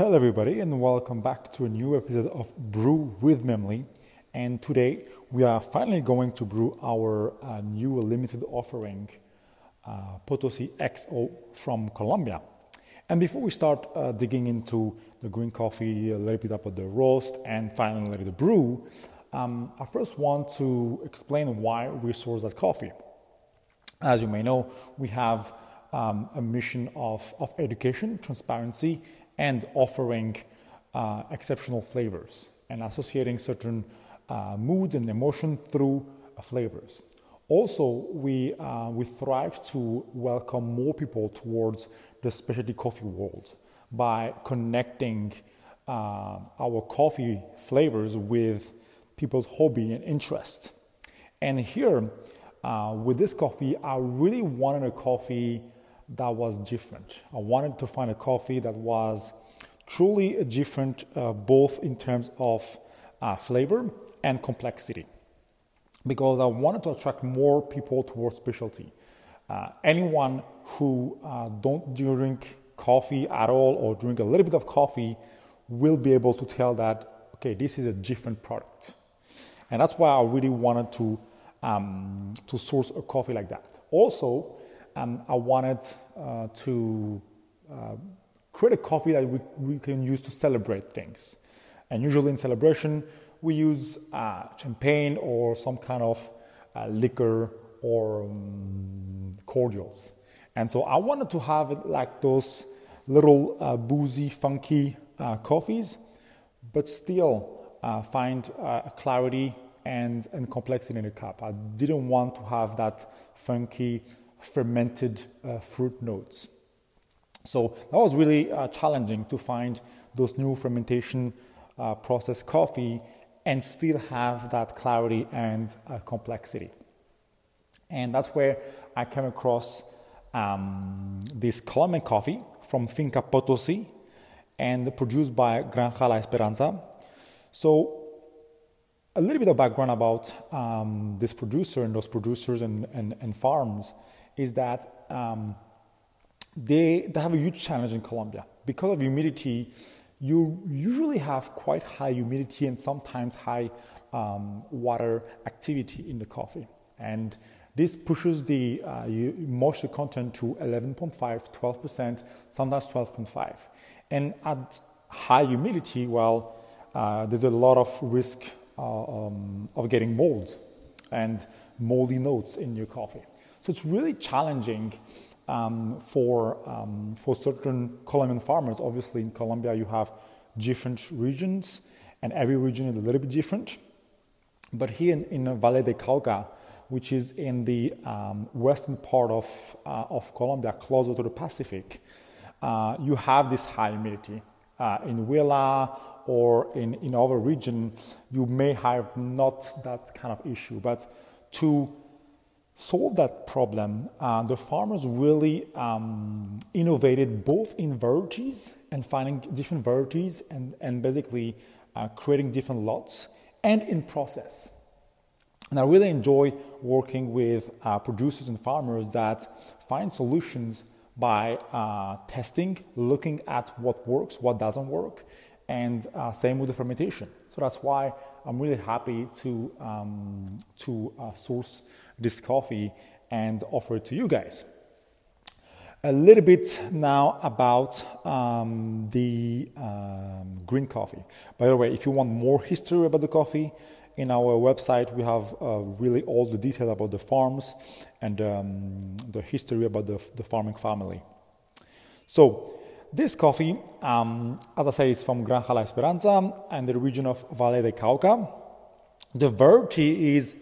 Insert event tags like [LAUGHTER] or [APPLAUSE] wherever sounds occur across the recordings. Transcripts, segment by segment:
Hello, everybody, and welcome back to a new episode of Brew with Memli. And today we are finally going to brew our uh, new limited offering, uh, Potosi XO from Colombia. And before we start uh, digging into the green coffee, a little bit about the roast, and finally the brew, um, I first want to explain why we source that coffee. As you may know, we have um, a mission of, of education, transparency, and offering uh, exceptional flavors and associating certain uh, moods and emotion through uh, flavors. Also, we, uh, we thrive to welcome more people towards the specialty coffee world by connecting uh, our coffee flavors with people's hobby and interest. And here, uh, with this coffee, I really wanted a coffee that was different. I wanted to find a coffee that was truly different, uh, both in terms of uh, flavor and complexity, because I wanted to attract more people towards specialty. Uh, anyone who uh, don't drink coffee at all or drink a little bit of coffee will be able to tell that okay, this is a different product, and that's why I really wanted to um, to source a coffee like that. Also, um, I wanted uh, to uh, create a coffee that we, we can use to celebrate things. And usually in celebration, we use uh, champagne or some kind of uh, liquor or um, cordials. And so I wanted to have it like those little uh, boozy, funky uh, coffees, but still find clarity and, and complexity in the cup. I didn't want to have that funky fermented uh, fruit notes. So that was really uh, challenging to find those new fermentation uh, process coffee and still have that clarity and uh, complexity. And that's where I came across um, this Colombian coffee from Finca Potosi and produced by Granja La Esperanza. So a little bit of background about um, this producer and those producers and, and, and farms is that um, they, they have a huge challenge in Colombia. Because of humidity, you usually have quite high humidity and sometimes high um, water activity in the coffee. And this pushes the uh, moisture content to 11.5, 12%, sometimes 12.5. And at high humidity, well, uh, there's a lot of risk uh, um, of getting mold and moldy notes in your coffee. So it's really challenging um, for, um, for certain Colombian farmers. Obviously, in Colombia, you have different regions, and every region is a little bit different. But here in, in Valle de Cauca, which is in the um, western part of, uh, of Colombia, closer to the Pacific, uh, you have this high humidity. Uh, in Huila or in, in other regions, you may have not that kind of issue. But to solve that problem, uh, the farmers really um, innovated both in varieties and finding different varieties and, and basically uh, creating different lots and in process. And I really enjoy working with uh, producers and farmers that find solutions by uh, testing, looking at what works, what doesn't work, and uh, same with the fermentation. So that's why I'm really happy to, um, to uh, source this coffee and offer it to you guys. A little bit now about um, the um, green coffee. By the way, if you want more history about the coffee, in our website we have uh, really all the detail about the farms and um, the history about the, the, farming family. So, this coffee, um, as I say, is from Granja La Esperanza and the region of Valle de Cauca. The variety is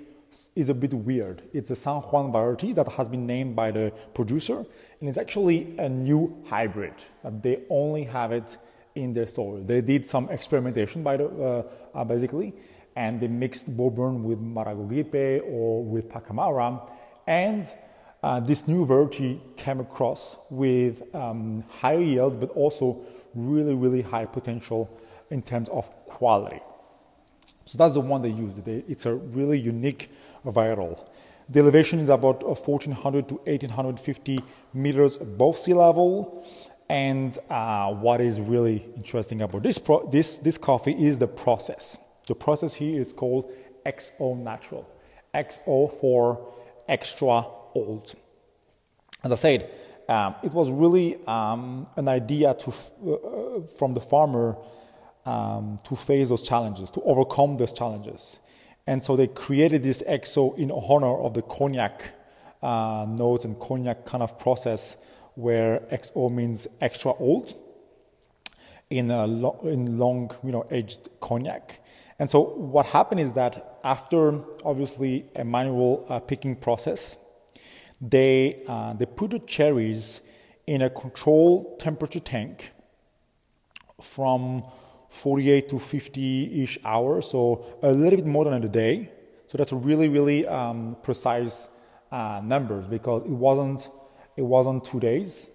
is a bit weird. It's a San Juan variety that has been named by the producer, and it's actually a new hybrid that they only have it in their soil. They did some experimentation by the, uh, uh, basically, and they mixed bourbon with Maragogipe or with Pacamara, and uh, this new variety came across with um, high yield, but also really, really high potential in terms of quality. So that's the one they used. It's a really unique viral. The elevation is about 1400 to 1850 meters above sea level, And uh, what is really interesting about this, pro- this, this coffee is the process. The process here is called XO Natural. XO for extra old. As I said, um, it was really um, an idea to, uh, from the farmer um, to face those challenges, to overcome those challenges. And so they created this XO in honor of the cognac uh, notes and cognac kind of process where XO means extra old in, a lo- in long, you know, aged cognac. And so what happened is that after obviously a manual uh, picking process, they, uh, they put the cherries in a controlled temperature tank from 48 to 50 ish hours, so a little bit more than a day. So that's really, really um, precise uh, numbers because it wasn't, it wasn't two days.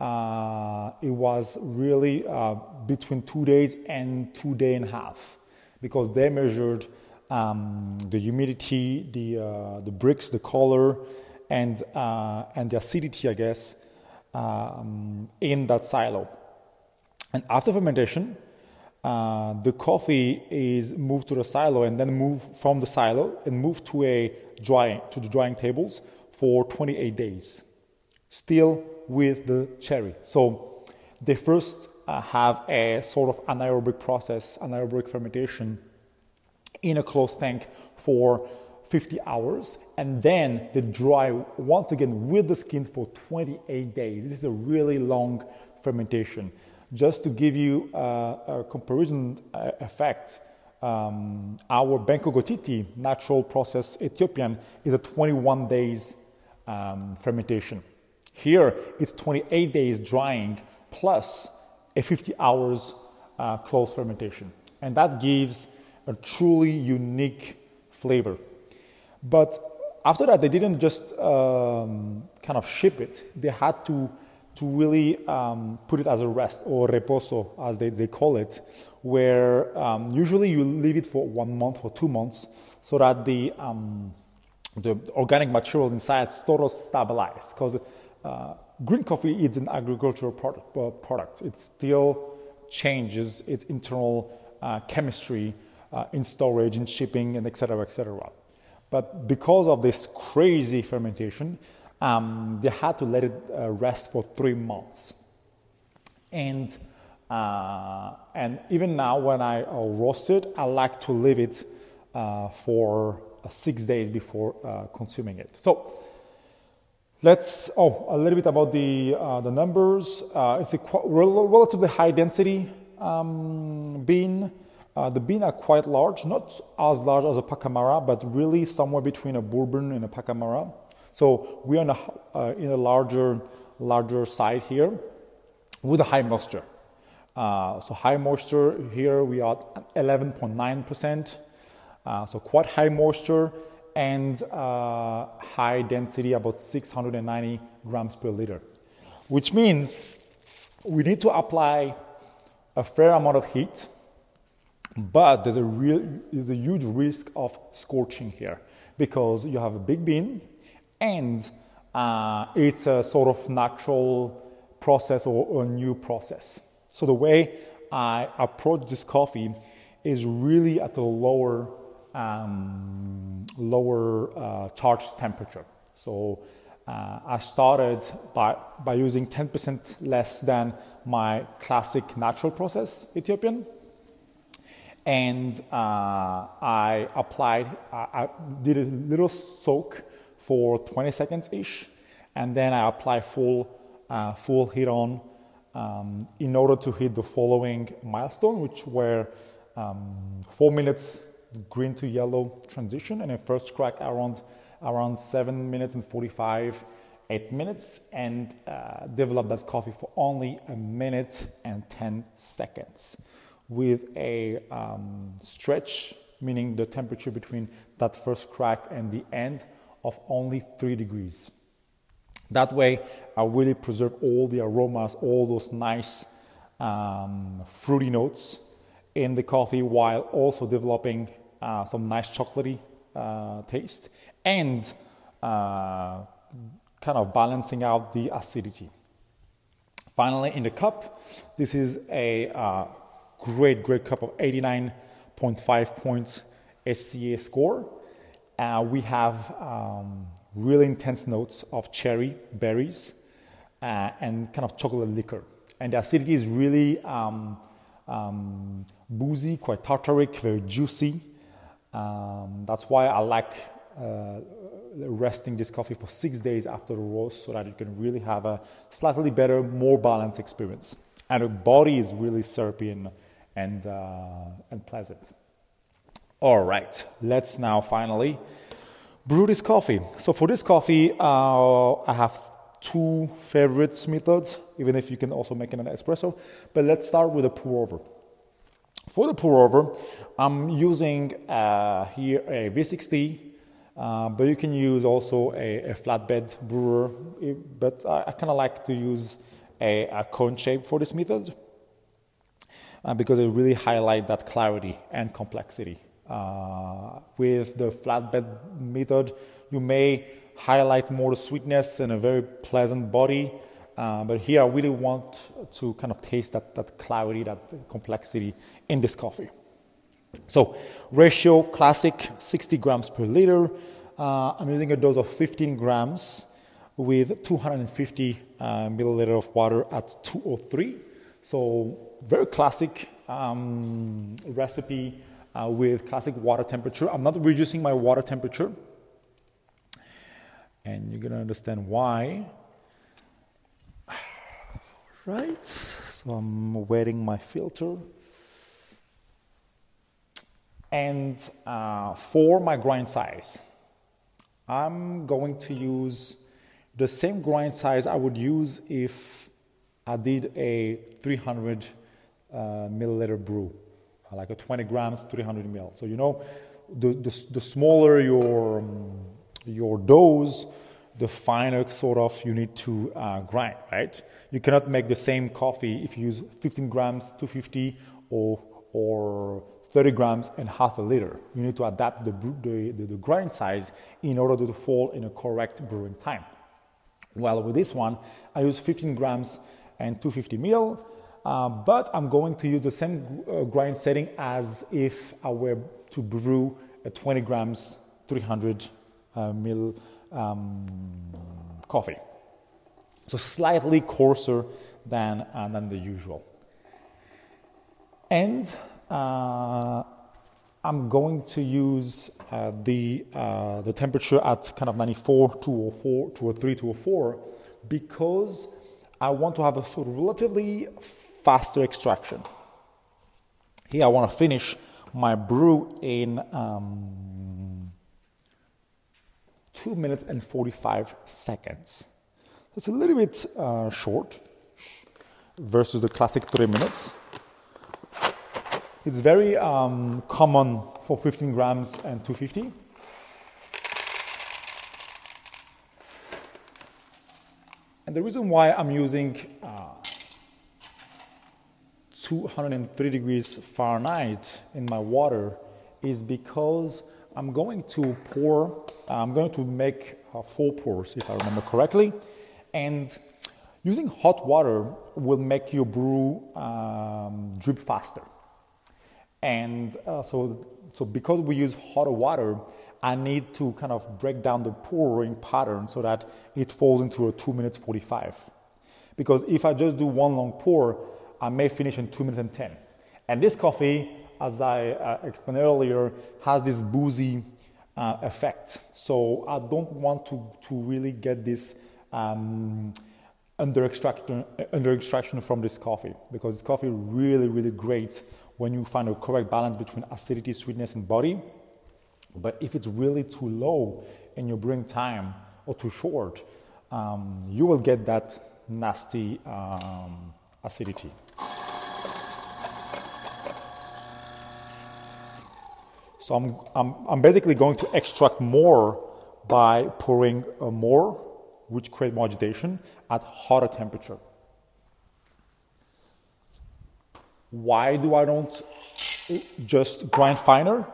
Uh, it was really uh, between two days and two day and a half because they measured um, the humidity, the, uh, the Brix, the color, and, uh, and the acidity, I guess, um, in that silo. And after fermentation, uh, the coffee is moved to the silo and then moved from the silo and moved to a drying to the drying tables for 28 days, still with the cherry. So they first uh, have a sort of anaerobic process, anaerobic fermentation in a closed tank for 50 hours, and then they dry once again with the skin for 28 days. This is a really long fermentation. Just to give you a comparison uh, effect, um, our Banko Gotiti natural process Ethiopian is a 21 days um, fermentation. Here it's 28 days drying plus a 50 hours uh, closed fermentation, and that gives a truly unique flavor. But after that, they didn't just um, kind of ship it; they had to to really um, put it as a rest or reposo, as they, they call it, where um, usually you leave it for one month or two months so that the, um, the organic material inside sort of stabilize. Because uh, green coffee is an agricultural product, uh, product. It still changes its internal uh, chemistry uh, in storage, in shipping, and etc. etc. But because of this crazy fermentation, um, they had to let it uh, rest for three months. And, uh, and even now, when I uh, roast it, I like to leave it uh, for uh, six days before uh, consuming it. So let's, oh, a little bit about the, the numbers. it's a qu- relatively high density um, bean. the bean are quite large, not as large as a Pacamara, but really somewhere between a bourbon and a Pacamara. So we are in a, uh, in a larger, larger side here with a high moisture. Uh, so high moisture here we are at 11.9%. Uh, so quite high moisture and uh, high density, about 690 grams per liter, which means we need to apply a fair amount of heat, but there's a real, there's a huge risk of scorching here because you have a big bean and uh, it's a sort of natural process or a new process. So the way I approach this coffee is really at a lower um, lower uh, charge temperature. So uh, I started by, by using 10% less than my classic natural process Ethiopian. And uh, I applied, I, I did a little soak for 20 seconds ish, and then I apply full, uh, full heat on um, in order to hit the following milestone, which were um, four minutes green to yellow transition, and a first crack around around seven minutes and 45 eight minutes and uh, develop that coffee for only a minute and 10 seconds with a um, stretch meaning the temperature between that first crack and the end of only 3 degrees. That way, I really preserve all the aromas, all those nice um, fruity notes in the coffee while also developing uh, some nice chocolatey uh, taste and uh, kind of balancing out the acidity. Finally, in the cup, this is a uh, great, great cup of 89.5 points SCA score. Uh, we have um, really intense notes of cherry, berries, uh, and kind of chocolate liquor. And the acidity is really um, um, boozy, quite tartaric, very juicy. Um, that's why I like uh, resting this coffee for six days after the roast so that you can really have a slightly better, more balanced experience. And the body is really syrupy and, and, uh, and pleasant. All right, let's now finally brew this coffee. So for this coffee, uh, I have two favorite methods, even if you can also make it an espresso. But let's start with a pour over. For the pour over, I'm using uh, here a V60 uh, but you can use also a, a flatbed brewer. But I, I kind of like to use a, a, cone shape for this method uh, because it really highlight that clarity and complexity. Uh, with the flatbed method, you may highlight more sweetness and a very pleasant body. Uh, but here, I really want to kind of taste that, that clarity, that complexity in this coffee. So, ratio classic 60 grams per liter. Uh, I'm using a dose of 15 grams with 250 uh, milliliter of water at 203. So, very classic um, recipe uh, with classic water temperature. I'm not reducing my water temperature, and you're gonna understand why. [SIGHS] Right, so I'm wetting my filter. And uh, for my grind size, I'm going to use the same grind size I would use if I did a 300 uh, milliliter brew, like a 20 grams, 300 ml. So you know, the, the, the smaller your, um, your dose, the finer sort of you need to uh, grind, right? You cannot make the same coffee if you use 15 grams, 250, or, or 30 grams and half a liter. You need to adapt the, the, the, the grind size in order to fall in a correct brewing time. Well, with this one, I use 15 grams and 250 mil, uh, but I'm going to use the same uh, grind setting as if I were to brew a 20 grams, 300 uh, mil um, coffee. So slightly coarser than, uh, than the usual. And uh, I'm going to use uh, the, uh, the temperature at kind of 94, 204, 203, 204 because I want to have a sort of relatively faster extraction. Here I want to finish my brew in um, 2 minutes and 45 seconds. It's a little bit uh, short versus the classic 3 minutes. It's very um, common for 15 grams and 250. And the reason why I'm using 203 degrees Fahrenheit in my water is because I'm going to pour, I'm going to make uh, four pours, if I remember correctly. And using hot water will make your brew um, drip faster. And uh, so, so because we use hotter water, I need to kind of break down the pouring pattern so that it falls into a 2 minutes 45. Because if I just do one long pour, I may finish in 2 minutes and 10. And this coffee, as I uh, explained earlier, has this boozy uh, effect. So I don't want to, to really get this um, under, extraction, under extraction from this coffee because this coffee really, really great when you find a correct balance between acidity, sweetness, and body. But if it's really too low in your brewing time or too short, um, you will get that nasty um, acidity. So I'm, I'm, I'm, basically going to extract more by pouring uh, more, which create more agitation at hotter temperature. Why do I don't just grind finer?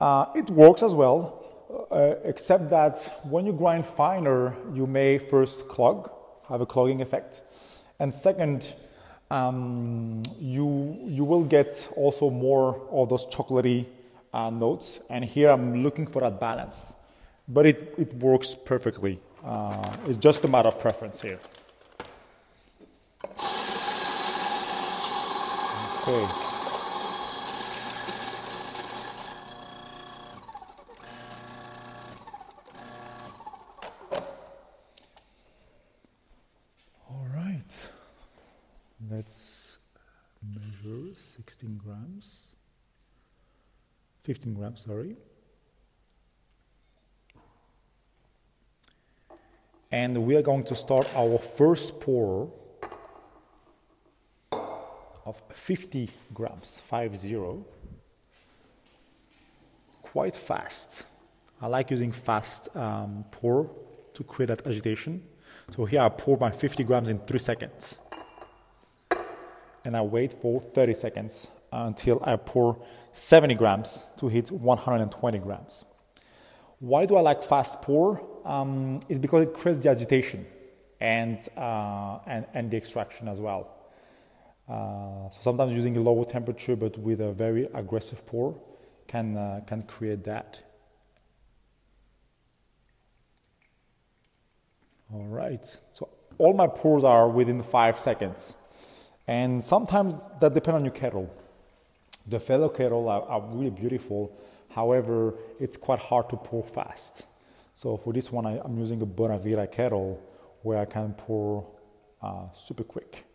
Uh, it works as well, uh, except that when you grind finer, you may first clog, have a clogging effect. And second, um, you you will get also more of those chocolatey uh, notes. And here I'm looking for that balance, but it, it works perfectly. Uh, it's just a matter of preference here. Okay. let's measure 16 grams. 15 grams sorry. And we are going to start our first pour of 50 grams 50 quite fast. I like using fast um, pour to create that agitation. So here I pour my 50 grams in 3 seconds and I wait for 30 seconds until I pour 70 grams to hit 120 grams. Why do I like fast pour? Um, it's because it creates the agitation and, uh, and, and the extraction as well. Uh, so sometimes using a lower temperature but with a very aggressive pour can, uh, can create that. All right, so all my pours are within five seconds. And sometimes that depends on your kettle. The fellow kettle are, are, really beautiful. However, it's quite hard to pour fast. So for this one, I, am using a Bonavita kettle where I can pour uh, super quick.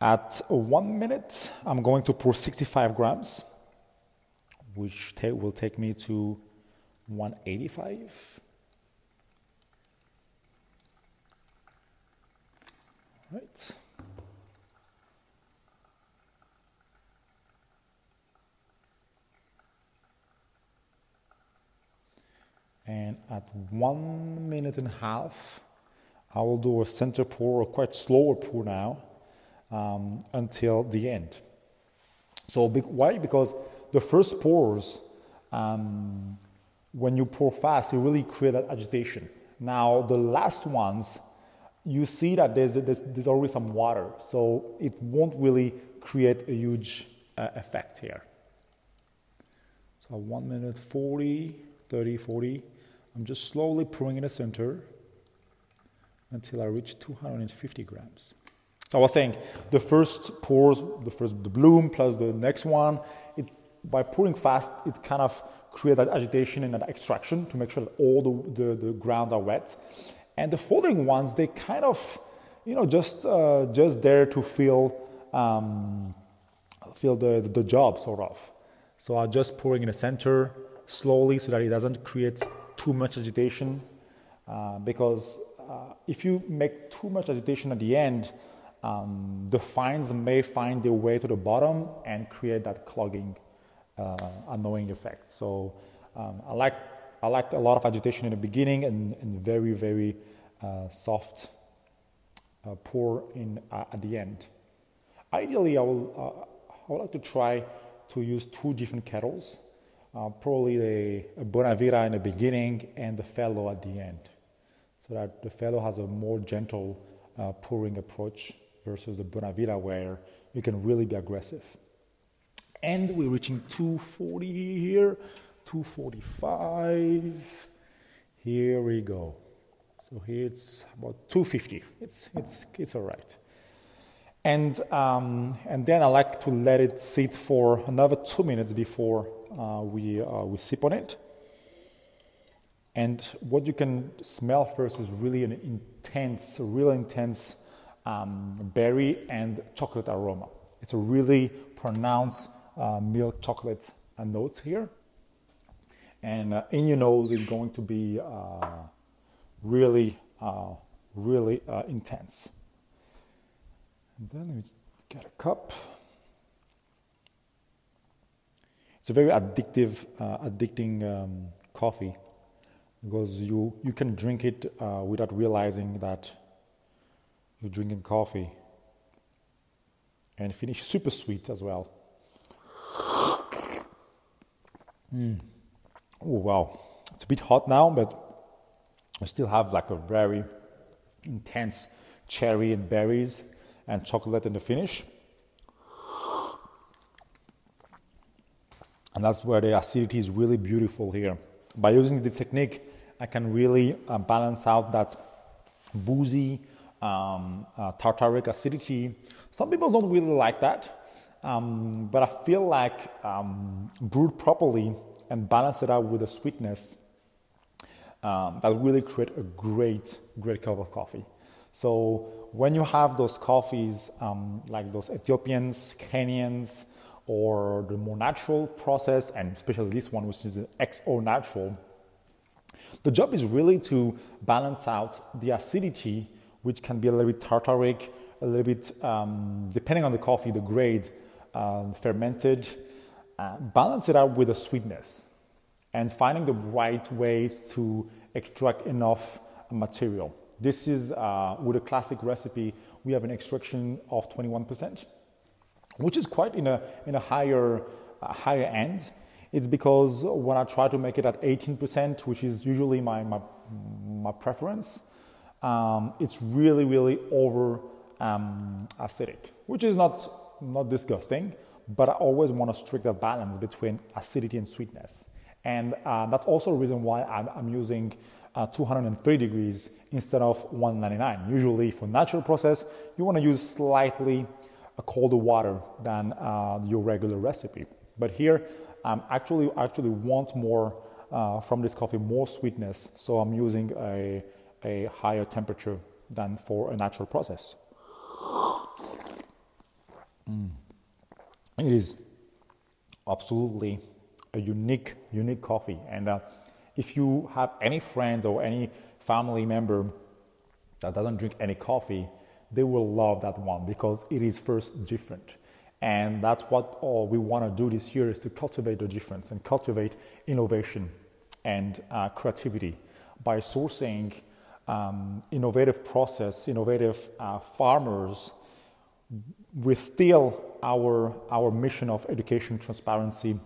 At one minute, I'm going to pour 65 grams, which will take me to 185. Right. And at one minute and a half, I will do a center pour, a quite slower pour now, um, until the end. So why? Because the first pours, um, when you pour fast, you really create that agitation. Now the last ones, you see that there's, there's, there's already some water, so it won't really create a huge uh, effect here. So one minute 40, 30, 40. I'm just slowly pouring in the center until I reach 250 grams. So I was saying the first pours, the first the bloom plus the next one, it, by pouring fast, it kind of creates that agitation and that extraction to make sure that all the, the, the grounds are wet. And the following ones, they kind of, you know, just uh, just there to feel um, feel the, the job sort of. So I'm just pouring in the center slowly so that it doesn't create too much agitation uh, because uh, if you make too much agitation at the end, um, the fines may find their way to the bottom and create that clogging, uh, annoying effect. So um, I like I like a lot of agitation in the beginning and, and very very uh, soft uh, pour in uh, at the end. Ideally, I will I would like to try to use two different kettles uh, probably a, a Bonavita in the beginning and the fellow at the end. So that the fellow has a more gentle uh, pouring approach versus the Bonavita where you can really be aggressive. And we're reaching 240 here, 245. Here we go. So here it's about 250. It's, it's, it's all right. And, um, and then I like to let it sit for another two minutes before we, uh, we sip on it. And what you can smell first is really an intense, real intense um, berry and chocolate aroma. It's a really pronounced uh, milk chocolate uh, notes here. And uh, in your nose, it's going to be uh, really, really intense. And then we get a cup. It's a very addictive, uh, addicting um, coffee because you, you can drink it uh, without realizing that you're drinking coffee and finish super sweet as well. Mm. Oh, wow. It's a bit hot now, but I still have like a very intense cherry and berries and chocolate in the finish. And that's where the acidity is really beautiful here. By using this technique, I can really uh, balance out that boozy, um, uh, tartaric acidity. Some people don't really like that, um, but I feel like um, brewed properly and balance it out with the sweetness, um, that really create a great, great cup of coffee. So when you have those coffees, um, like those Ethiopians, Kenyans, or the more natural process, and especially this one, which is the XO natural, the job is really to balance out the acidity, which can be a little bit tartaric, a little bit, um, depending on the coffee, the grade, uh, fermented, uh, balance it out with the sweetness and finding the right ways to extract enough material. This is uh, with a classic recipe, we have an extraction of 21%, which is quite in a, in a higher, uh, higher end. It's because when I try to make it at 18%, which is usually my, my, my preference, um, it's really, really over um, acidic, which is not, not disgusting, but I always want to strike balance between acidity and sweetness. And uh, that's also a reason why I'm, I'm using uh, 203 degrees instead of 199. Usually for natural process, you want to use slightly colder water than uh, your regular recipe. But here, I'm actually actually want more uh, from this coffee, more sweetness. So I'm using a, a higher temperature than for a natural process. Mm. It is absolutely a unique, unique coffee. And uh, if you have any friends or any family member that doesn't drink any coffee, they will love that one because it is first different. And that's what all we want to do this year is to cultivate the difference and cultivate innovation and uh, creativity by sourcing um, innovative process, innovative uh, farmers with still our, our mission of education, transparency,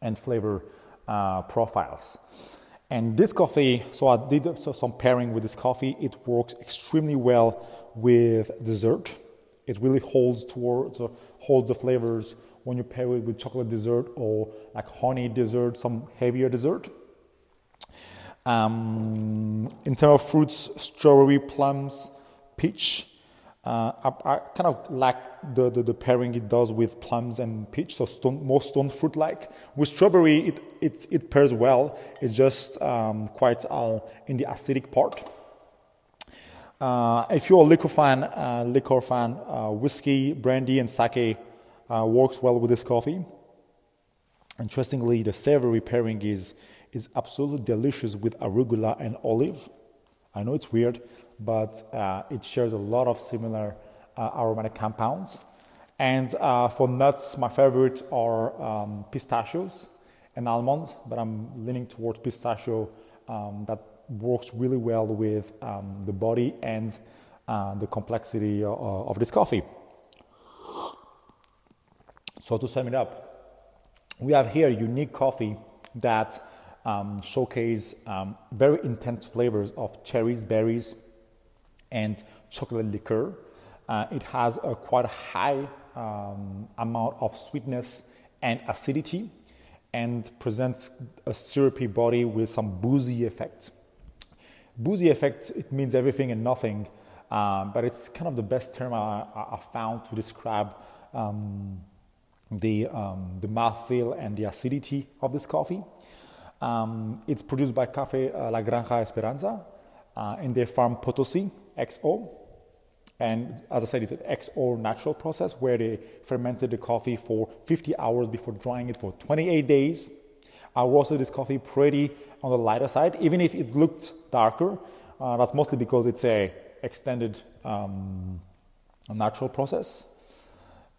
and flavor uh, profiles. And this coffee, so I did some pairing with this coffee. It works extremely well with dessert. It really holds towards uh, holds the flavors when you pair it with chocolate dessert or like honey dessert, some heavier dessert. Um, in terms of fruits, strawberry, plums, peach, uh, I, I, kind of like the, the, the, pairing it does with plums and peach, so stone, more stone fruit like. With strawberry, it, it, it pairs well. It's just um, quite uh, in the acidic part. Uh, if you're a liquor fan, uh, liquor fan, uh, whiskey, brandy, and sake uh, works well with this coffee. Interestingly, the savory pairing is, is absolutely delicious with arugula and olive. I know it's weird, but uh, it shares a lot of similar uh, aromatic compounds. And uh, for nuts, my favorite are um, pistachios and almonds, but I'm leaning towards pistachio um, that works really well with um, the body and uh, the complexity of, uh, of this coffee. So to sum it up, we have here a unique coffee that um, showcase um, very intense flavors of cherries, berries, and chocolate liqueur. Uh, it has a quite high um, amount of sweetness and acidity and presents a syrupy body with some boozy effects. Boozy effects, it means everything and nothing, uh, but it's kind of the best term I, I found to describe um, the, um, the mouthfeel and the acidity of this coffee. Um, it's produced by Cafe uh, La Granja Esperanza uh, in their farm Potosi, XO. And as I said, it's an XO natural process where they fermented the coffee for 50 hours before drying it for 28 days. I roasted this coffee pretty on the lighter side, even if it looked darker. Uh, that's mostly because it's a extended um, natural process.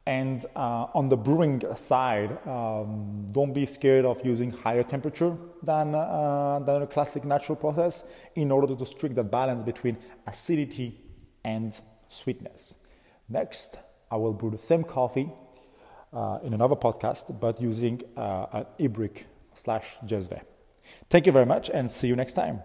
And uh, on the brewing side, um, don't be scared of using higher temperature than, uh, than a classic natural process in order to strike that balance between acidity and sweetness. Next, I will brew the same coffee uh, in another podcast, but using uh, an Ibrik slash Jezve. Thank you very much and see you next time.